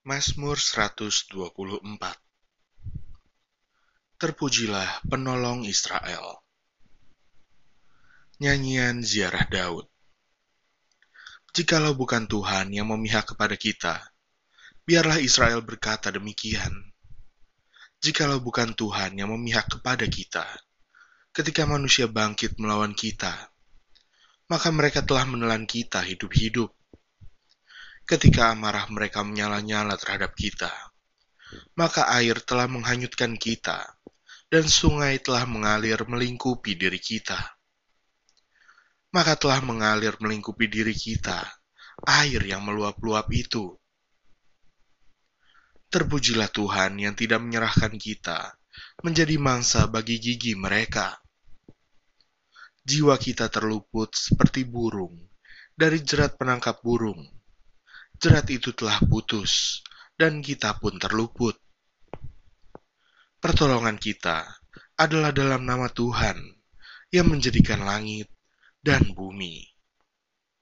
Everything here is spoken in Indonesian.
Mazmur 124 Terpujilah penolong Israel. Nyanyian ziarah Daud. Jikalau bukan Tuhan yang memihak kepada kita, biarlah Israel berkata demikian. Jikalau bukan Tuhan yang memihak kepada kita, ketika manusia bangkit melawan kita, maka mereka telah menelan kita hidup-hidup ketika amarah mereka menyala-nyala terhadap kita. Maka air telah menghanyutkan kita, dan sungai telah mengalir melingkupi diri kita. Maka telah mengalir melingkupi diri kita, air yang meluap-luap itu. Terpujilah Tuhan yang tidak menyerahkan kita menjadi mangsa bagi gigi mereka. Jiwa kita terluput seperti burung dari jerat penangkap burung jerat itu telah putus, dan kita pun terluput. Pertolongan kita adalah dalam nama Tuhan yang menjadikan langit dan bumi.